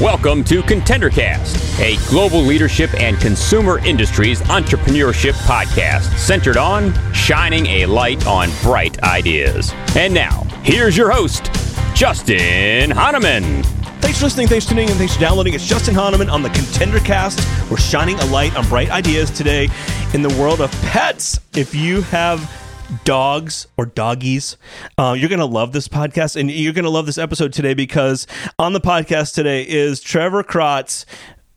Welcome to ContenderCast, a global leadership and consumer industries entrepreneurship podcast centered on shining a light on bright ideas. And now, here's your host, Justin Hahnemann. Thanks for listening, thanks for tuning in, thanks for downloading. It's Justin Hahnemann on the ContenderCast. We're shining a light on bright ideas today in the world of pets. If you have dogs or doggies, uh, you're going to love this podcast and you're going to love this episode today because on the podcast today is Trevor Kratz.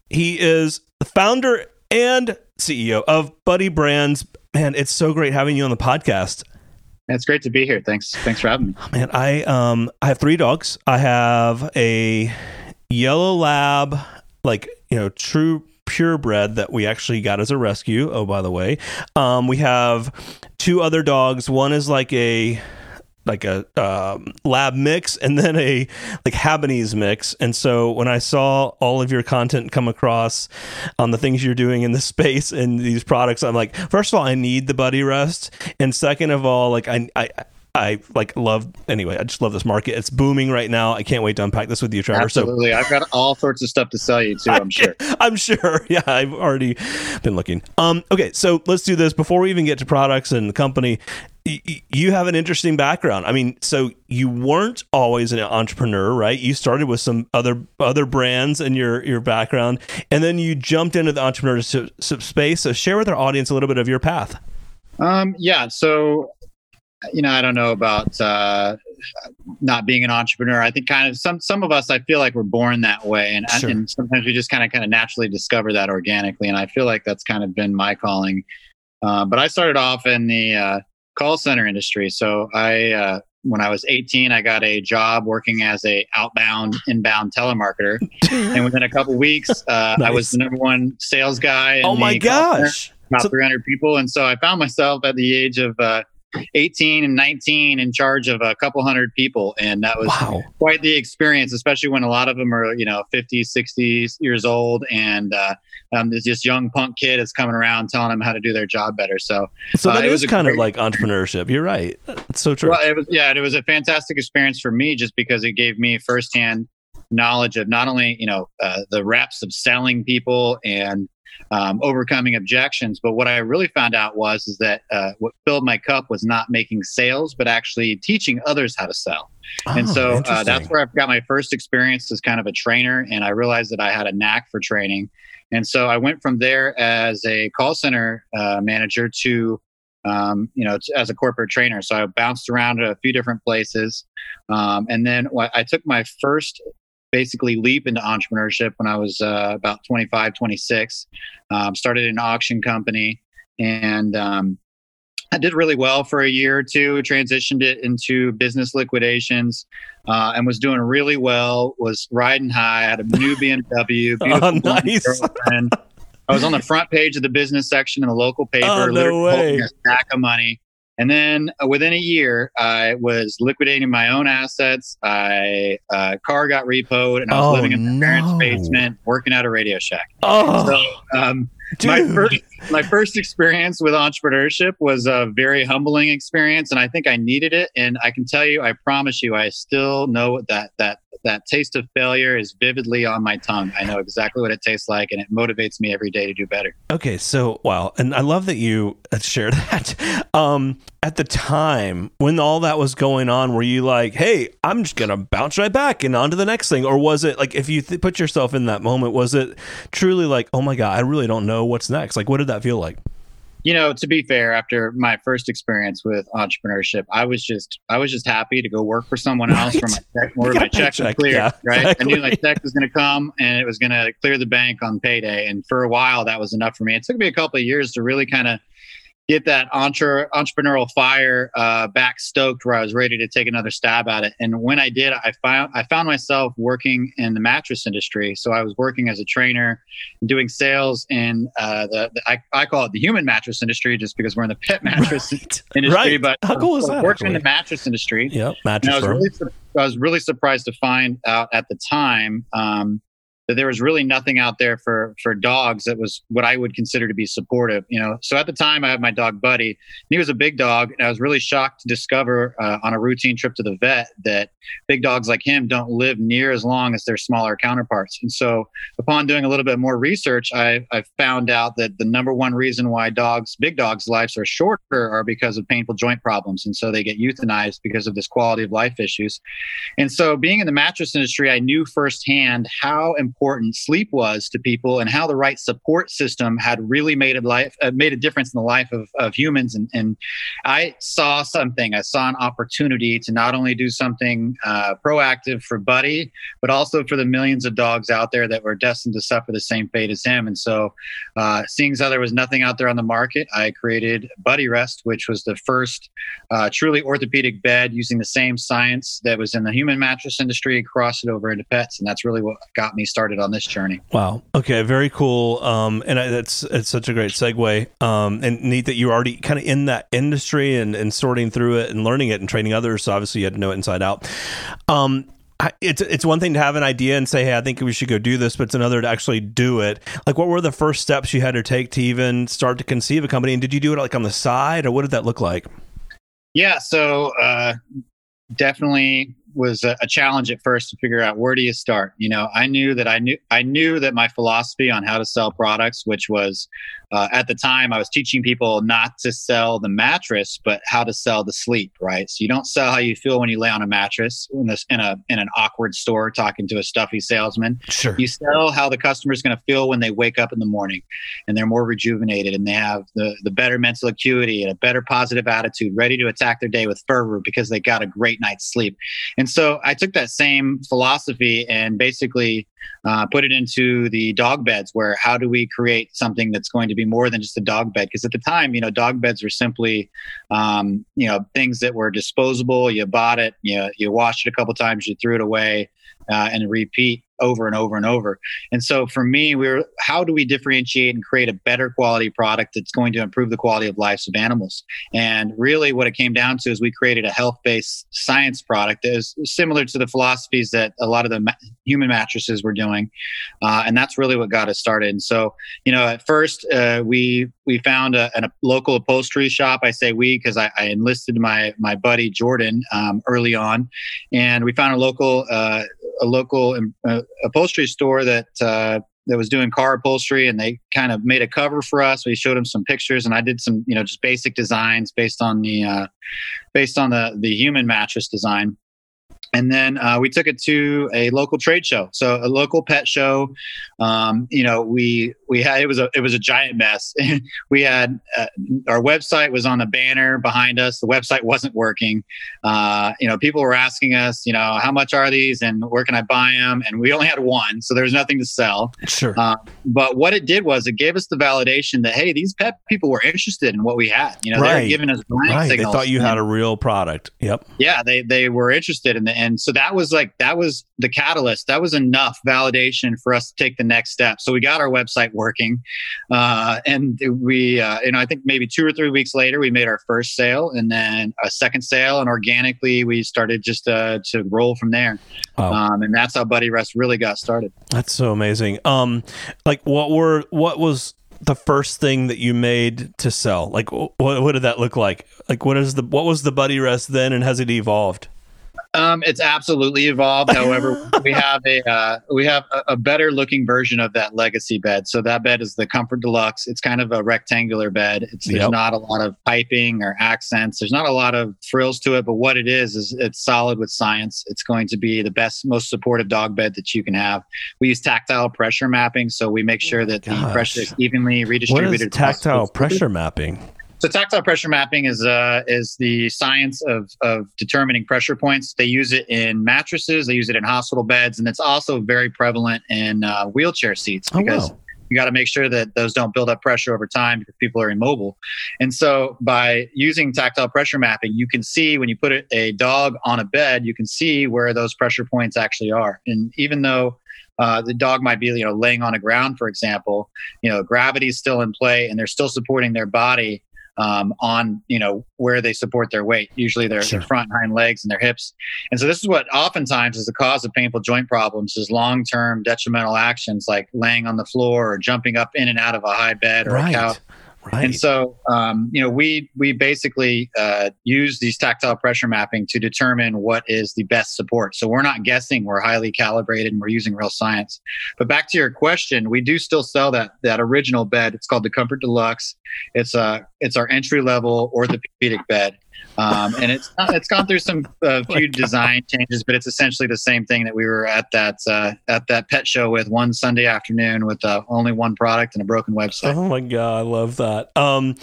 He is the founder and CEO of Buddy Brands. Man, it's so great having you on the podcast. It's great to be here. Thanks. Thanks for having me. Oh, man, I um I have three dogs. I have a yellow lab, like you know, true purebred that we actually got as a rescue. Oh, by the way, um, we have two other dogs. One is like a like a um, lab mix and then a like Havanese mix. And so when I saw all of your content come across on the things you're doing in the space and these products, I'm like, first of all, I need the buddy rest, and second of all, like I I I like love anyway. I just love this market. It's booming right now. I can't wait to unpack this with you, Trevor. Absolutely, so, I've got all sorts of stuff to sell you too. I'm sure. I'm sure. Yeah, I've already been looking. Um, okay, so let's do this before we even get to products and the company. you have an interesting background. I mean, so you weren't always an entrepreneur, right? You started with some other other brands in your your background, and then you jumped into the entrepreneurship space. So share with our audience a little bit of your path. Um, yeah. So you know, I don't know about uh, not being an entrepreneur. I think kind of some some of us, I feel like we're born that way, and, sure. and sometimes we just kind of kind of naturally discover that organically. And I feel like that's kind of been my calling. Uh, but I started off in the uh, call center industry. So I, uh, when I was 18, I got a job working as a outbound, inbound telemarketer, and within a couple weeks, nice. Uh, I was the number one sales guy. oh my gosh! About so- 300 people, and so I found myself at the age of uh, 18 and 19 in charge of a couple hundred people and that was wow. quite the experience especially when a lot of them are you know 50 60 years old and uh, um, there's this young punk kid is coming around telling them how to do their job better. So so that uh, is kind great, of like entrepreneurship. You're right. It's so true. Well, it was, yeah it was a fantastic experience for me just because it gave me firsthand knowledge of not only you know uh, the reps of selling people and um, overcoming objections. But what I really found out was is that uh, what filled my cup was not making sales, but actually teaching others how to sell. Oh, and so uh, that's where I've got my first experience as kind of a trainer, and I realized that I had a knack for training. And so I went from there as a call center uh, manager to um, you know, as a corporate trainer. So I bounced around a few different places. Um, and then I took my first basically leap into entrepreneurship when I was uh, about 25, 26. Um, started an auction company and um, I did really well for a year or two, transitioned it into business liquidations uh, and was doing really well, was riding high, I had a new BMW, oh, nice. I was on the front page of the business section in the local paper, oh, no way. a stack of money. And then uh, within a year, I was liquidating my own assets. I uh, car got repoed, and I was oh, living in my no. parents' basement, working at a Radio Shack. Oh, so, um, my first my first experience with entrepreneurship was a very humbling experience, and I think I needed it. And I can tell you, I promise you, I still know that that that taste of failure is vividly on my tongue. I know exactly what it tastes like, and it motivates me every day to do better. Okay, so wow, and I love that you uh, share that. Um, at the time when all that was going on, were you like, "Hey, I'm just gonna bounce right back and on to the next thing," or was it like, if you th- put yourself in that moment, was it truly like, "Oh my god, I really don't know what's next"? Like, what did that feel like? You know, to be fair, after my first experience with entrepreneurship, I was just I was just happy to go work for someone else right. for my check where my check was clear. Yeah, right. Exactly. I knew my check was gonna come and it was gonna clear the bank on payday. And for a while that was enough for me. It took me a couple of years to really kind of get that entre- entrepreneurial fire uh, back stoked where I was ready to take another stab at it. And when I did, I found I found myself working in the mattress industry. So I was working as a trainer, doing sales in uh, the, the I, I, call it the human mattress industry, just because we're in the pet mattress right. industry. Right. But how cool is that? Working in the mattress industry. Yep, mattress I was, really, I was really surprised to find out at the time. Um, that there was really nothing out there for for dogs that was what I would consider to be supportive. You know, so at the time I had my dog Buddy, and he was a big dog, and I was really shocked to discover uh, on a routine trip to the vet that big dogs like him don't live near as long as their smaller counterparts. And so, upon doing a little bit more research, I I found out that the number one reason why dogs, big dogs' lives are shorter, are because of painful joint problems, and so they get euthanized because of this quality of life issues. And so, being in the mattress industry, I knew firsthand how important sleep was to people and how the right support system had really made a life uh, made a difference in the life of, of humans. And, and I saw something. I saw an opportunity to not only do something uh, proactive for Buddy, but also for the millions of dogs out there that were destined to suffer the same fate as him. And so, uh, seeing as there was nothing out there on the market, I created Buddy Rest, which was the first uh, truly orthopedic bed using the same science that was in the human mattress industry, cross it over into pets, and that's really what got me started on this journey. Wow. Okay. Very cool. Um, and I, that's it's such a great segue. Um, and neat that you're already kind of in that industry and, and sorting through it and learning it and training others. So obviously you had to know it inside out. Um, it's it's one thing to have an idea and say, hey, I think we should go do this, but it's another to actually do it. Like, what were the first steps you had to take to even start to conceive a company? And did you do it like on the side, or what did that look like? Yeah, so uh, definitely was a, a, challenge at first to figure out where do you start. You know, I knew that I knew I knew that my philosophy on how to sell products, which was uh, at the time I was teaching people not to sell the mattress, but how to sell the sleep. Right. So you don't sell how you feel when you lay on a mattress in this in a in an awkward store talking to a stuffy salesman. Sure. You sell how the customer is going to feel when they wake up in the morning, and they're more rejuvenated and they have the the better mental acuity and a better positive attitude, ready to attack their day with fervor because they got a great night's sleep. And and so I took that same philosophy and basically uh, put it into the dog beds where how do we create something that's going to be more than just a dog bed? Because at the time you know dog beds were simply um, you know things that were disposable. You bought it you, you washed it a couple times you threw it away uh, and repeat over and over and over. And so for me, we are how do we differentiate and create a better quality product that's going to improve the quality of lives of animals? And really, what it came down to is we created a health based science product that is similar to the philosophies that a lot of the ma- human mattresses were doing. Uh, and that's really what got us started. And so, you know, at first, uh, we we found a, a, local upholstery shop. I say we because I, I, enlisted my my buddy Jordan um, early on, and we found a local uh, a local uh, upholstery store that uh, that was doing car upholstery, and they kind of made a cover for us. We showed them some pictures, and I did some, you know, just basic designs based on the uh, based on the the human mattress design and then uh, we took it to a local trade show. So a local pet show um, you know we we had it was a it was a giant mess. We had uh, our website was on the banner behind us. The website wasn't working. Uh, you know people were asking us you know how much are these and where can i buy them? And we only had one so there was nothing to sell. Sure. Uh, but what it did was it gave us the validation that hey these pet people were interested in what we had. You know right. they were giving us right. they thought you had a real product. Yep. Yeah they they were interested in the and so that was like that was the catalyst. That was enough validation for us to take the next step. So we got our website working uh, and we uh, you know i think maybe two or three weeks later we made our first sale and then a second sale and organically we started just uh, to roll from there. Wow. um, and that's how buddy rest really got started. That's so amazing. Um like what were what was the first thing that you made to sell? Like what, what did that look like? Like what is the what was the buddy rest then and has it evolved um, it's absolutely evolved. However, we have a uh, we have a, a, better looking version of that legacy bed. So that bed is the Comfort Deluxe. It's kind of a rectangular bed. It's, there's yep. not a lot of piping or accents. There's not a lot of frills to it. But what it is is it's solid with science. It's going to be the best, most supportive dog bed that you can have. We use tactile pressure mapping, so we make sure that Gosh. the pressure is evenly redistributed. What is tactile pressure mapping? So tactile pressure mapping is uh, is the science of of determining pressure points. They use it in mattresses, they use it in hospital beds, and it's also very prevalent in uh, wheelchair seats because. Oh, wow. You got to make sure that those don't build up pressure over time because people are immobile. And so, by using tactile pressure mapping, you can see when you put a dog on a bed, you can see where those pressure points actually are. And even though uh, the dog might be, you know, laying on a ground, for example, you know, gravity is still in play and they're still supporting their body um, on you know where they support their weight. Usually their, Sure. their front hind legs and their hips. And so this is what oftentimes is the cause of painful joint problems is long-term detrimental actions like laying on the floor or jumping up in and out of a high bed or a couch Right. And so, um, you know, we we basically uh, use these tactile pressure mapping to determine what is the best support. So we're not guessing; we're highly calibrated and we're using real science. But back to your question, we do still sell that that original bed. It's called the Comfort Deluxe. It's a it's our entry level orthopedic bed. Um, and it's it's gone through some uh, Oh few design changes, but it's essentially the same thing that we were at that uh, at that pet show with one Sunday afternoon with uh, only one product and a broken website. Oh my god, I love that. Um,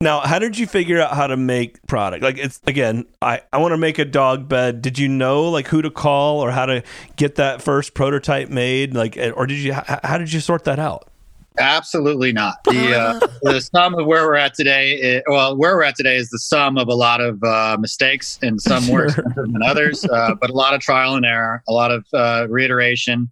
now, how did you figure out how to make product? Like, it's again, I I want to make a dog bed. Did you know like who to call or how to get that first prototype made? Like, or did you? How did you sort that out? Absolutely not. The uh, the sum of where we're at today, i well, where we're at today is the sum of a lot of uh, mistakes, and some Sure. expensive than others, uh, but a lot of trial and error, a lot of uh, reiteration.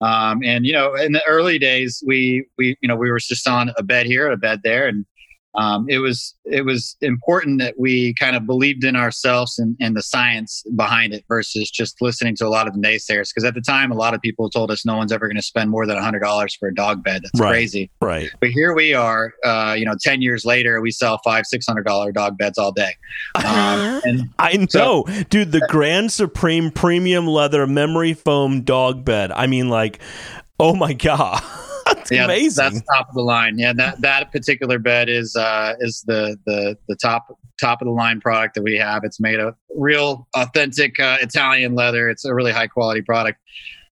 Um, and you know, in the early days, we we you know we were just on a bed here, a bed there, and um, it was it was important that we kind of believed in ourselves and, and the science behind it versus just listening to a lot of the naysayers. Because at the time, a lot of people told us no one's ever going to spend more than hundred dollars for a dog bed. That's Right. crazy. Right. But here we are, uh, you know, 10 years later, we sell five, $600 dog beds all day. Um, and I know, So- dude. The Grand Supreme Premium Leather Memory Foam Dog Bed. I mean, like, oh my god, that's yeah, amazing. that's top of the line. Yeah. That, that particular bed is, uh, is the, the, the top, top of the line product that we have. It's made of real authentic, uh, Italian leather. It's a really high quality product.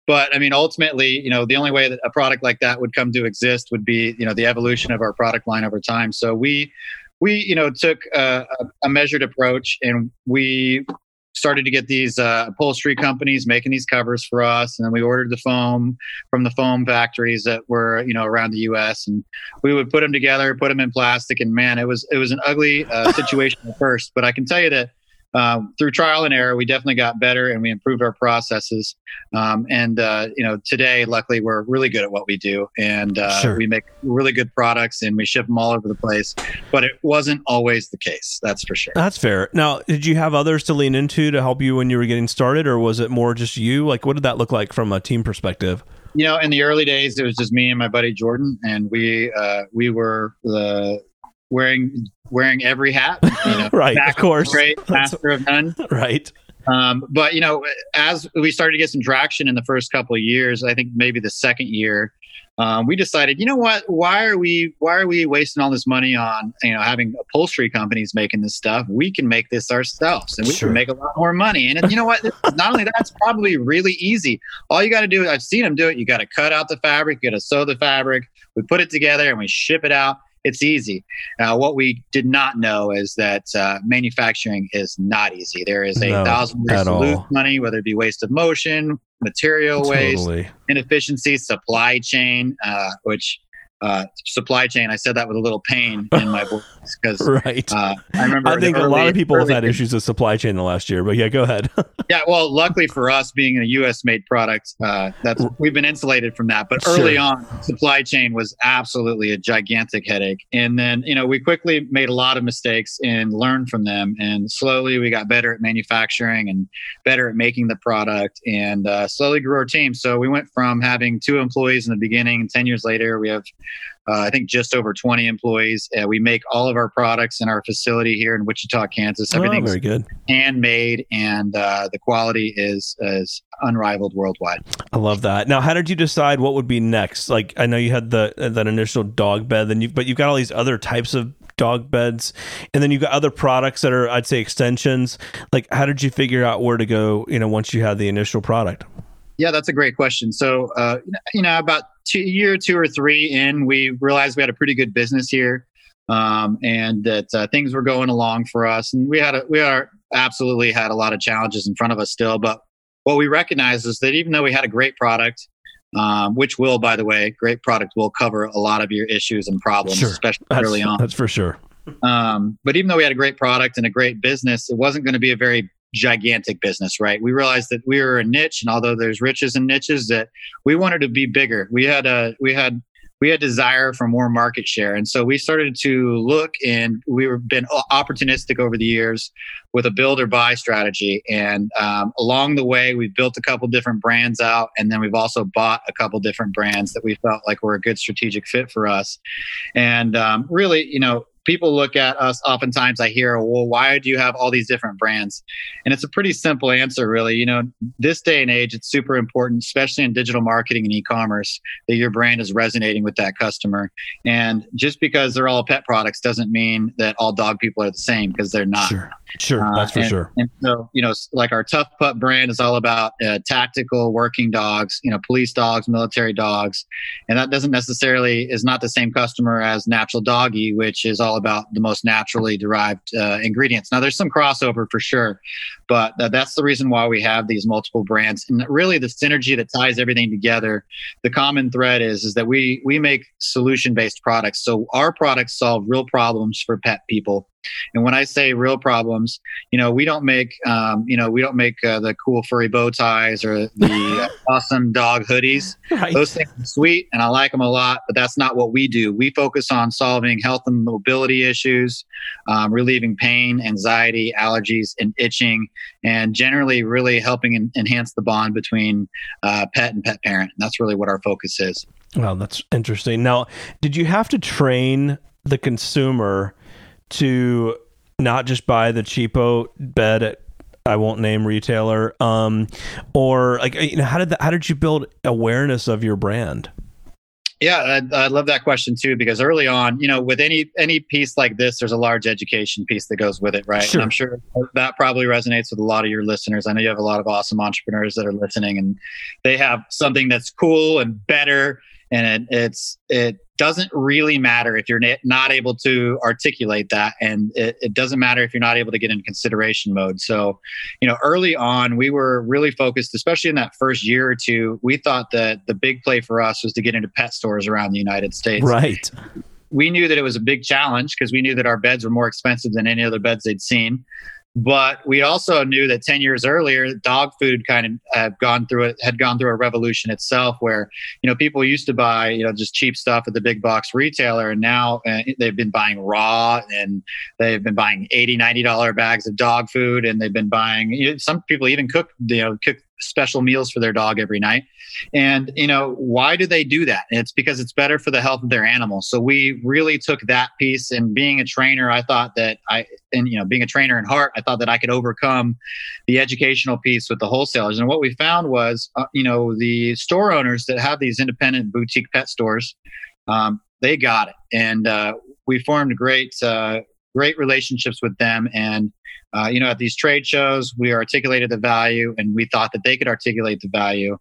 But I mean, ultimately, you know, the only way that a product like that would come to exist would be, you know, the evolution of our product line over time. So we, we, you know, took a, a- a measured approach and we started to get these uh, upholstery companies making these covers for us, and then we ordered the foam from the foam factories that were, you know, around the U.S. and we would put them together, put them in plastic, and man, it was it was an ugly uh, situation at first. But I can tell you that um, through trial and error, we definitely got better and we improved our processes. Um, and uh, you know, today, luckily, we're really good at what we do, and uh, Sure. we make really good products and we ship them all over the place. But it wasn't always the case, that's for sure. That's fair. Now, did you have others to lean into to help you when you were getting started, or was it more just you? Like, what did that look like from a team perspective? you know, in the early days, it was just me and my buddy Jordan, and we uh, we were the wearing wearing every hat. You know, Right, of course. great, master of none. Right. Um, but you know, as we started to get some traction in the first couple of years, I think maybe the second year, um, we decided, you know what? Why are we why are we wasting all this money on you know having upholstery companies making this stuff? We can make this ourselves, and we Sure. can make a lot more money. And you know what? Not only that's probably really easy. All you got to do, I've seen them do it. You got to cut out the fabric, you got to sew the fabric. We put it together and we ship it out. It's easy. Uh, what we did not know is that uh, manufacturing is not easy. There is a No, thousand ways to lose money, whether it be waste of motion, material waste, inefficiency, supply chain, uh, which uh, supply chain, I said that with a little pain in my voice because Right. uh, I remember. I think a lot of people have early- had issues with supply chain the last year, but yeah, go ahead. Yeah, well, luckily for us, being a U.S. made product, uh, that's we've been insulated from that. But early Sure. on, supply chain was absolutely a gigantic headache. And then, you know, we quickly made a lot of mistakes and learned from them. And slowly, we got better at manufacturing and better at making the product, and uh, slowly grew our team. So we went from having two employees in the beginning, and ten years later, we have. Uh, I think just over 20 employees. Uh, we make all of our products in our facility here in Wichita, Kansas. Oh, Everything's very good. handmade and uh, the quality is is unrivaled worldwide I love that. Now, how did you decide what would be next? Like, I know you had the that initial dog bed, then you but you've got all these other types of dog beds, and then you've got other products that are, I'd say, extensions. Like, how did you figure out where to go? You know, once you had the initial product. yeah that's a great question so uh, you know about two year two or three in we realized we had a pretty good business here um, and that uh, things were going along for us and we had a, we are absolutely had a lot of challenges in front of us still but what we recognize is that even though we had a great product um, which will by the way great product will cover a lot of your issues and problems Sure. especially That's, early on that's for sure. Um, but even though we had a great product and a great business, it wasn't going to be a very gigantic business, right? We realized that we were a niche, and although there's riches and niches, that we wanted to be bigger. We had a we had we had desire for more market share. And so we started to look and we've been opportunistic over the years with a build or buy strategy. And um, along the way, we've built a couple different brands out. And then we've also bought a couple different brands that we felt like were a good strategic fit for us. And um, really, you know, people look at us oftentimes i hear well why do you have all these different brands? And it's a pretty simple answer really. You know this day and age it's super important especially in digital marketing and e-commerce that your brand is resonating with that customer. And just because they're all pet products doesn't mean that all dog people are the same because they're not. Sure. Sure. Uh, that's for and, sure. and so you know like our tough pup brand is all about uh, tactical working dogs you know police dogs military dogs. And that doesn't necessarily is not the same customer as Natural Doggie which is all all about the most naturally derived uh, ingredients. Now, there's some crossover for sure, but uh, that's the reason why we have these multiple brands. And really, the synergy that ties everything together, the common thread is is that we we make solution based products. So our products solve real problems for pet people and when I say real problems, you know, we don't make, um, you know, we don't make uh, the cool furry bow ties or the awesome dog hoodies. Right. Those things are sweet, and I like them a lot. But that's not what we do. We focus on solving health and mobility issues, um, relieving pain, anxiety, allergies, and itching, and generally really helping en- enhance the bond between uh, pet and pet parent. And that's really what our focus is. Well, that's interesting. Now, did you have to train the consumer? to not just buy the cheapo bed at I won't name retailer um or like you know how did how did you build awareness of your brand yeah I, I love that question too because early on you know with any any piece like this there's a large education piece that goes with it right sure. and i'm sure that probably resonates with a lot of your listeners i know you have a lot of awesome entrepreneurs that are listening and they have something that's cool and better and it, it's it doesn't really matter if you're not able to articulate that and it, it, doesn't matter if you're not able to get in consideration mode. So you know early on we were really focused especially in that first year or two we thought that the big play for us was to get into pet stores around the united states. Right. We knew that it was a big challenge because we knew that our beds were more expensive than any other beds they'd seen but we also knew that 10 years earlier, dog food kind of had gone through it, had gone through a revolution itself where, you know, people used to buy, you know, just cheap stuff at the big box retailer. And now uh, they've been buying raw and they've been buying 80, $90 bags of dog food. And they've been buying, you know, some people even cook, you know, cook special meals for their dog every night. And, you know, why do they do that? It's because it's better for the health of their animal. So we really took that piece and being a trainer, I thought that I, and, you know, being a trainer in heart, I thought that I could overcome the educational piece with the wholesalers. And what we found was, uh, you know, the store owners that have these independent boutique pet stores, um, they got it. And, uh, we formed great, uh, great relationships with them and uh, you know, at these trade shows, we articulated the value and we thought that they could articulate the value.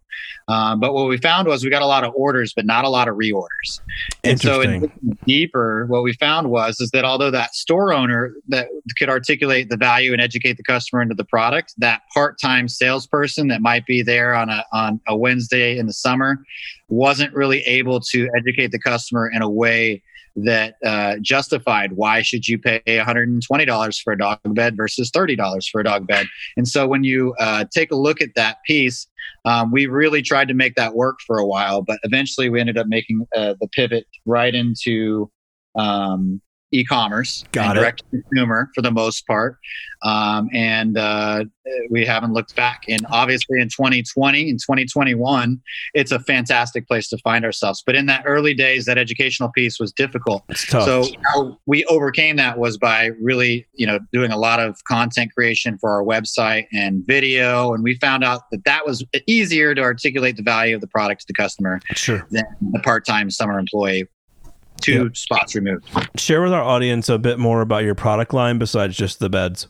Um, but what we found was we got a lot of orders, but not a lot of reorders. And so, in deeper, what we found was is that although that store owner that could articulate the value and educate the customer into the product, that part-time salesperson that might be there on a on a Wednesday in the summer wasn't really able to educate the customer in a way that uh, justified why should you pay $120 for a dog bed versus $30 for a dog bed. And so when you uh, take a look at that piece um, we really tried to make that work for a while but eventually we ended up making uh, the pivot right into um, e-commerce Got and direct consumer for the most part. Um, and uh, we haven't looked back and obviously in 2020 and 2021 it's a fantastic place to find ourselves. But in that early days that educational piece was difficult. So how we overcame that was by really you know doing a lot of content creation for our website and video. And we found out that that was easier to articulate the value of the product to the customer sure. than the part-time summer employee two yep. spots removed. Share with our audience a bit more about your product line besides just the beds.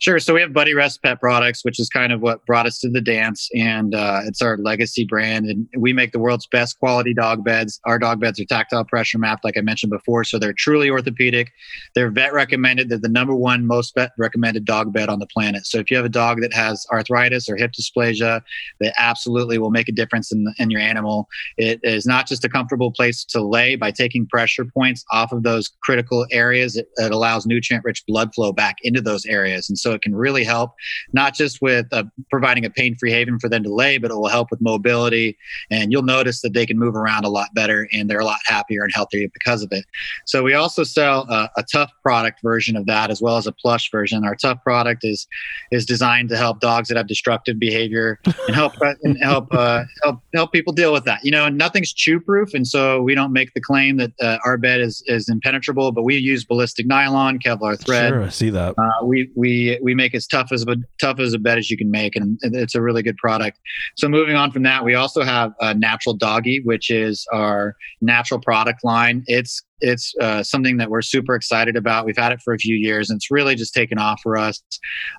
Sure. So we have Buddy Rest Pet Products, which is kind of what brought us to the dance, and uh, it's our legacy brand. And we make the world's best quality dog beds. Our dog beds are tactile pressure mapped, like I mentioned before, so they're truly orthopedic. They're vet recommended. They're the number one most vet recommended dog bed on the planet. So if you have a dog that has arthritis or hip dysplasia, they absolutely will make a difference in, in your animal. It is not just a comfortable place to lay by taking pressure points off of those critical areas. It, it allows nutrient-rich blood flow back into those areas And so it can really help, not just with uh, providing a pain free haven for them to lay, but it will help with mobility. And you'll notice that they can move around a lot better and they're a lot happier and healthier because of it. So we also sell a, a tough product version of that as well as a plush version. Our tough product is is designed to help dogs that have destructive behavior and help and help uh, help help people deal with that. You know, nothing's chew proof, and so we don't make the claim that uh, our bed is is impenetrable, but we use ballistic nylon, Kevlar thread. Sure, I see that. Uh, we we we make as tough as a tough as a bed as you can make, and it's a really good product. So moving on from that, we also have a Natural Doggie, which is our natural product line. It's it's uh, something that we're super excited about. We've had it for a few years, and it's really just taken off for us.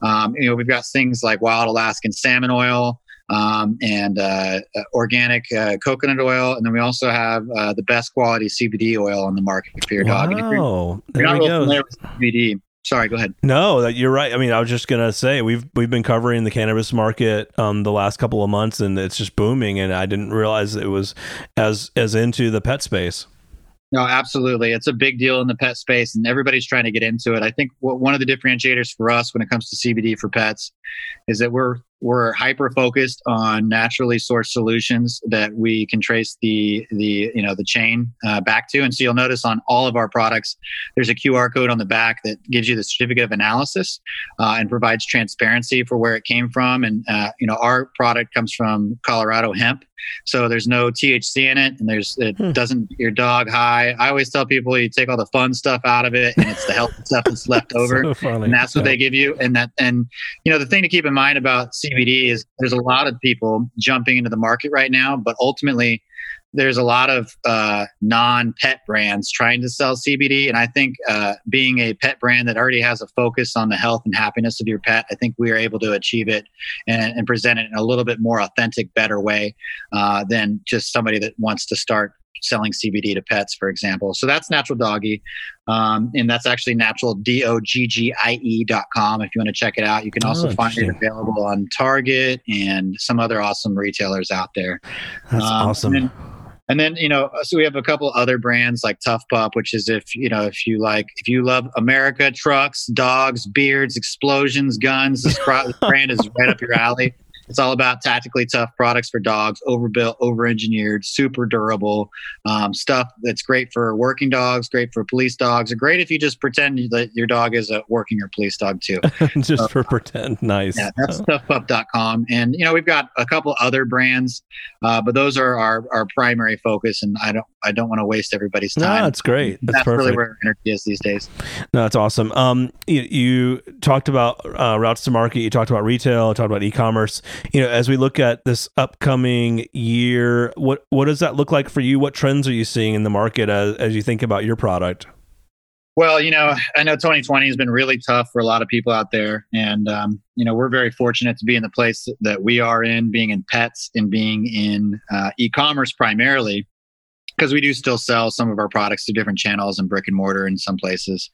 Um, you know, we've got things like wild Alaskan salmon oil um, and uh, uh, organic uh, coconut oil, and then we also have uh, the best quality CBD oil on the market for your wow. dog. And if you're, you're there not real familiar with CBD, sorry go ahead no you're right i mean i was just gonna say we've we've been covering the cannabis market um the last couple of months and it's just booming and i didn't realize it was as as into the pet space no, absolutely. It's a big deal in the pet space, and everybody's trying to get into it. I think one of the differentiators for us when it comes to CBD for pets is that we're we're hyper focused on naturally sourced solutions that we can trace the the you know the chain uh, back to. And so you'll notice on all of our products there's a qr code on the back that gives you the certificate of analysis uh, and provides transparency for where it came from. And uh, you know our product comes from colorado hemp so there's no thc in it and there's it hmm. doesn't your dog high. I always tell people you take all the fun stuff out of it and it's the healthy stuff that's left over. so and that's what yeah. they give you. And that and you know the thing to keep in mind about CBD is there's a lot of people jumping into the market right now, but ultimately there's a lot of uh, non-pet brands trying to sell CBD, and I think uh, being a pet brand that already has a focus on the health and happiness of your pet, I think we are able to achieve it and, and present it in a little bit more authentic, better way uh, than just somebody that wants to start selling CBD to pets, for example. So that's Natural Doggie. Um, and that's actually natural, D-O-G-G-I-E dot com. If you want to check it out, you can also oh, find it available on Target and some other awesome retailers out there. That's um, awesome. And then, and then, you know, so we have a couple other brands like Tough Pup, which is if, you know, if you like, if you love America, trucks, dogs, beards, explosions, guns, this brand is right up your alley. It's all about tactically tough products for dogs, overbuilt, over-engineered, super durable um, stuff that's great for working dogs, great for police dogs, or great if you just pretend that your dog is a working or police dog too. just so, for pretend, nice. Yeah, that's toughpup.com, and you know we've got a couple other brands, uh, but those are our, our primary focus, and I don't I don't want to waste everybody's time. No, that's great. That's, that's really where energy is these days. No, that's awesome. Um, you, you talked about uh, routes to market. You talked about retail. You Talked about e-commerce you know, as we look at this upcoming year, what what does that look like for you? What trends are you seeing in the market as, as you think about your product? Well, you know, I know 2020 has been really tough for a lot of people out there, and um, you know, we're very fortunate to be in the place that we are in, being in pets and being in uh, e-commerce primarily, because we do still sell some of our products to different channels and brick and mortar in some places.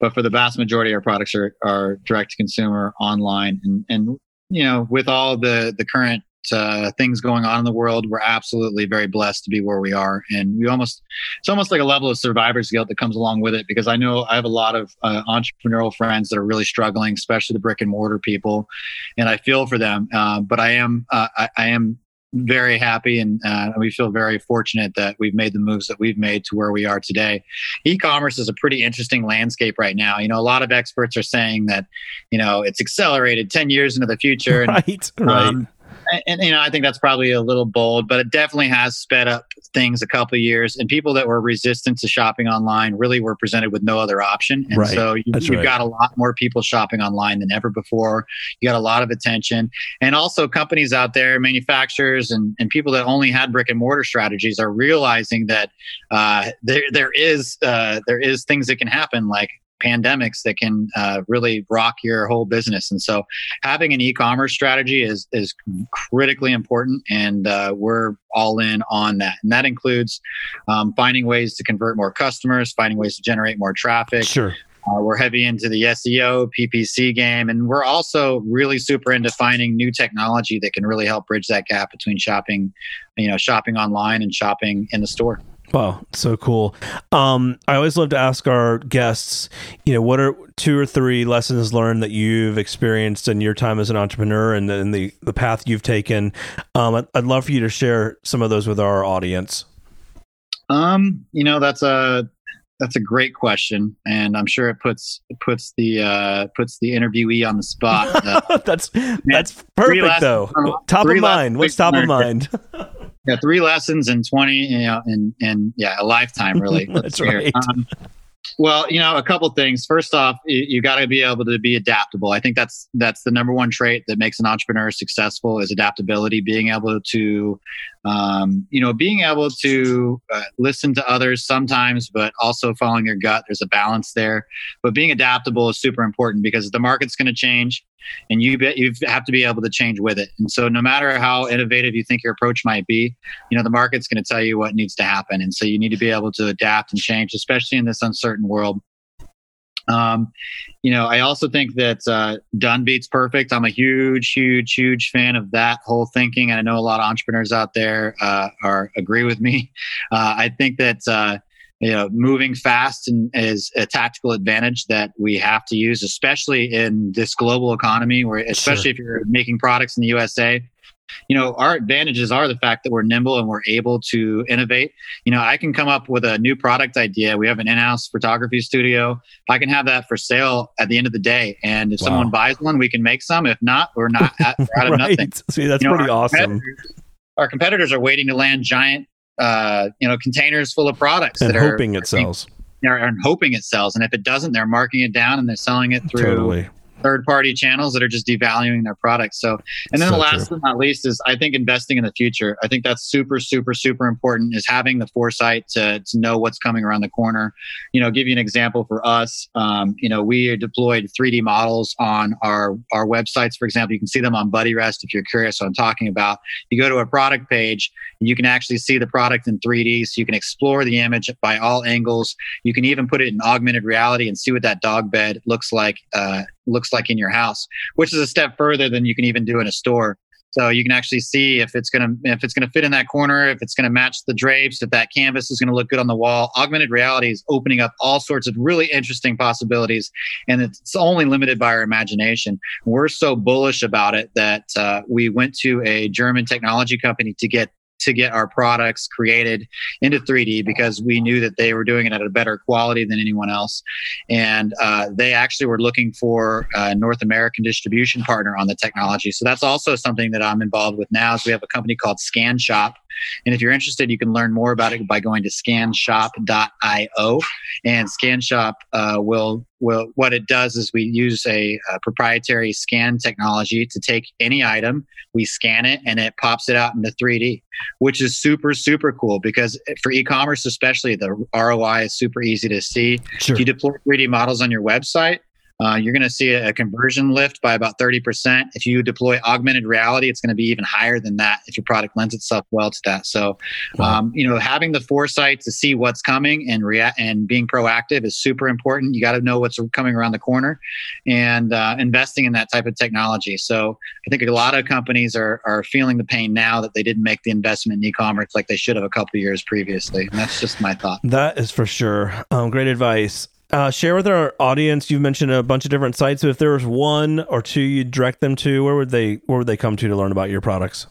But for the vast majority, of our products are, are direct to consumer online, and and you know, with all the the current uh, things going on in the world, we're absolutely very blessed to be where we are, and we almost it's almost like a level of survivor's guilt that comes along with it because I know I have a lot of uh, entrepreneurial friends that are really struggling, especially the brick and mortar people, and I feel for them. Uh, but I am uh, I, I, am very happy and uh, we feel very fortunate that we've made the moves that we've made to where we are today. E-commerce is a pretty interesting landscape right now. You know, a lot of experts are saying that, you know, it's accelerated 10 years into the future. And, right, right. Um, and, and, you know, I think that's probably a little bold, but it definitely has sped up things a couple of years. And people that were resistant to shopping online really were presented with no other option. And right. so you, have right. got a lot more people shopping online than ever before. You got a lot of attention, and also companies out there, manufacturers, and, and people that only had brick and mortar strategies are realizing that uh, there there is uh, there is things that can happen like pandemics that can uh, really rock your whole business. And so, having an e-commerce strategy is is critically important, and uh, we're all in on that. And that includes um, finding ways to convert more customers, finding ways to generate more traffic. Sure. Uh, we're heavy into the SEO, PPC game, and we're also really super into finding new technology that can really help bridge that gap between shopping, you know, shopping online and shopping in the store. Wow, so cool. Um, I always love to ask our guests, you know, what are two or three lessons learned that you've experienced in your time as an entrepreneur and, and the, the path you've taken? Um, I'd, I'd love for you to share some of those with our audience. Um, you know, that's a that's a great question, and I'm sure it puts it puts the uh, puts the interviewee on the spot. Uh, that's that's perfect though. top of mind. What's top of mind? yeah, three lessons in twenty, you know, and and yeah, a lifetime really. that's right. Um, well, you know, a couple things. First off, you, you got to be able to be adaptable. I think that's that's the number one trait that makes an entrepreneur successful is adaptability. Being able to, um, you know, being able to uh, listen to others sometimes, but also following your gut. There's a balance there. But being adaptable is super important because the market's going to change and you bet you have to be able to change with it. And so, no matter how innovative you think your approach might be, you know the market's going to tell you what needs to happen, and so you need to be able to adapt and change, especially in this uncertain world. Um, you know, I also think that uh, done beats perfect. I'm a huge, huge, huge fan of that whole thinking, and I know a lot of entrepreneurs out there uh, are agree with me. Uh, I think that uh, you know moving fast and is a tactical advantage that we have to use especially in this global economy where especially sure. if you're making products in the usa you know our advantages are the fact that we're nimble and we're able to innovate. You know i can come up with a new product idea. We have an in-house photography studio. I can have that for sale at the end of the day. And if wow. someone buys one we can make some. If not we're not at, we're out of right. nothing see that's you know, pretty awesome. our competitors are waiting to land giant uh, you know containers full of products and that hoping are, it sells. Are hoping it sells, and if it doesn't, they're marking it down and they're selling it through totally third party channels that are just devaluing their products. So, and then so the last true. but not least is I think investing in the future. I think that's super, super, super important is having the foresight to, to know what's coming around the corner. You know, give you an example for us. Um, you know, we deployed 3D models on our, our websites. For example, you can see them on BuddyRest if you're curious what I'm talking about. You go to a product page, you can actually see the product in 3D. So you can explore the image by all angles. You can even put it in augmented reality and see what that dog bed looks like uh, looks like in your house, which is a step further than you can even do in a store. So you can actually see if it's gonna if it's gonna fit in that corner, if it's gonna match the drapes, if that canvas is gonna look good on the wall. Augmented reality is opening up all sorts of really interesting possibilities, and it's only limited by our imagination. We're so bullish about it that uh, we went to a German technology company to get to get our products created into 3D because we knew that they were doing it at a better quality than anyone else. And uh, they actually were looking for a North American distribution partner on the technology. So that's also something that I'm involved with now. Is we have a company called ScanShop, and if you're interested, you can learn more about it by going to scanshop.io. And ScanShop uh, will will what it does is we use a, a, proprietary scan technology to take any item, we scan it, and it pops it out into 3D, which is super super cool because for e-commerce especially, the ROI is super easy to see. Sure. If you deploy 3D models on your website, uh, you're going to see a, conversion lift by about 30%. If you deploy augmented reality, it's going to be even higher than that if your product lends itself well to that. So, wow. um, you know, having the foresight to see what's coming and react and being proactive is super important. You got to know what's coming around the corner and uh, investing in that type of technology. So, I think a lot of companies are, are feeling the pain now that they didn't make the investment in e-commerce like they should have a couple years previously. And that's just my thought. That is for sure. Um, great advice uh, share with our audience. You've mentioned a bunch of different sites. So if there was one or two you'd direct them to, where would they where would they come to to learn about your products?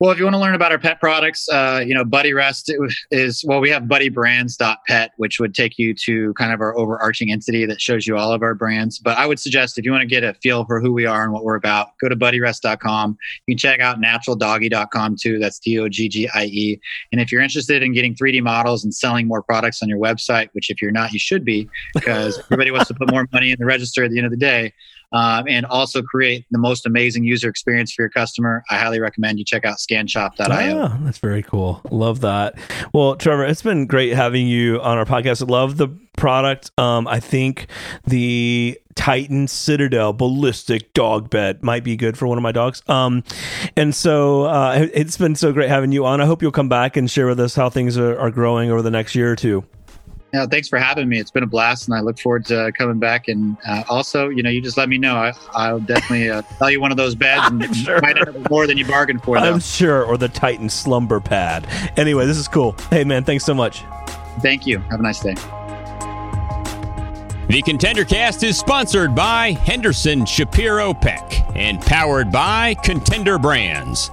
Well, if you want to learn about our pet products, uh, you know, BuddyRest is well, we have BuddyBrands.pet, which would take you to kind of our overarching entity that shows you all of our brands. But I would suggest if you want to get a feel for who we are and what we're about, go to BuddyRest.com. You can check out NaturalDoggie.com too. That's D O G G I E. And if you're interested in getting 3D models and selling more products on your website, which if you're not, you should be, because everybody wants to put more money in the register at the end of the day um, and also create the most amazing user experience for your customer, I highly recommend you check out scanshop.io. Ah, that's very cool. Love that. Well, Trevor, it's been great having you on our podcast. Love the product. Um, I think the Titan Citadel ballistic dog bed might be good for one of my dogs. Um, and so uh, it's been so great having you on. I hope you'll come back and share with us how things are, are growing over the next year or two. Yeah, thanks for having me. It's been a blast, and I look forward to coming back. And uh, also, you know, you just let me know. I, I'll definitely uh, sell you one of those beds, and sure. might end up more than you bargained for. Though. I'm sure, or the Titan slumber pad. Anyway, this is cool. Hey, man, thanks so much. Thank you. Have a nice day. The Contender Cast is sponsored by Henderson Shapiro Peck and powered by Contender Brands.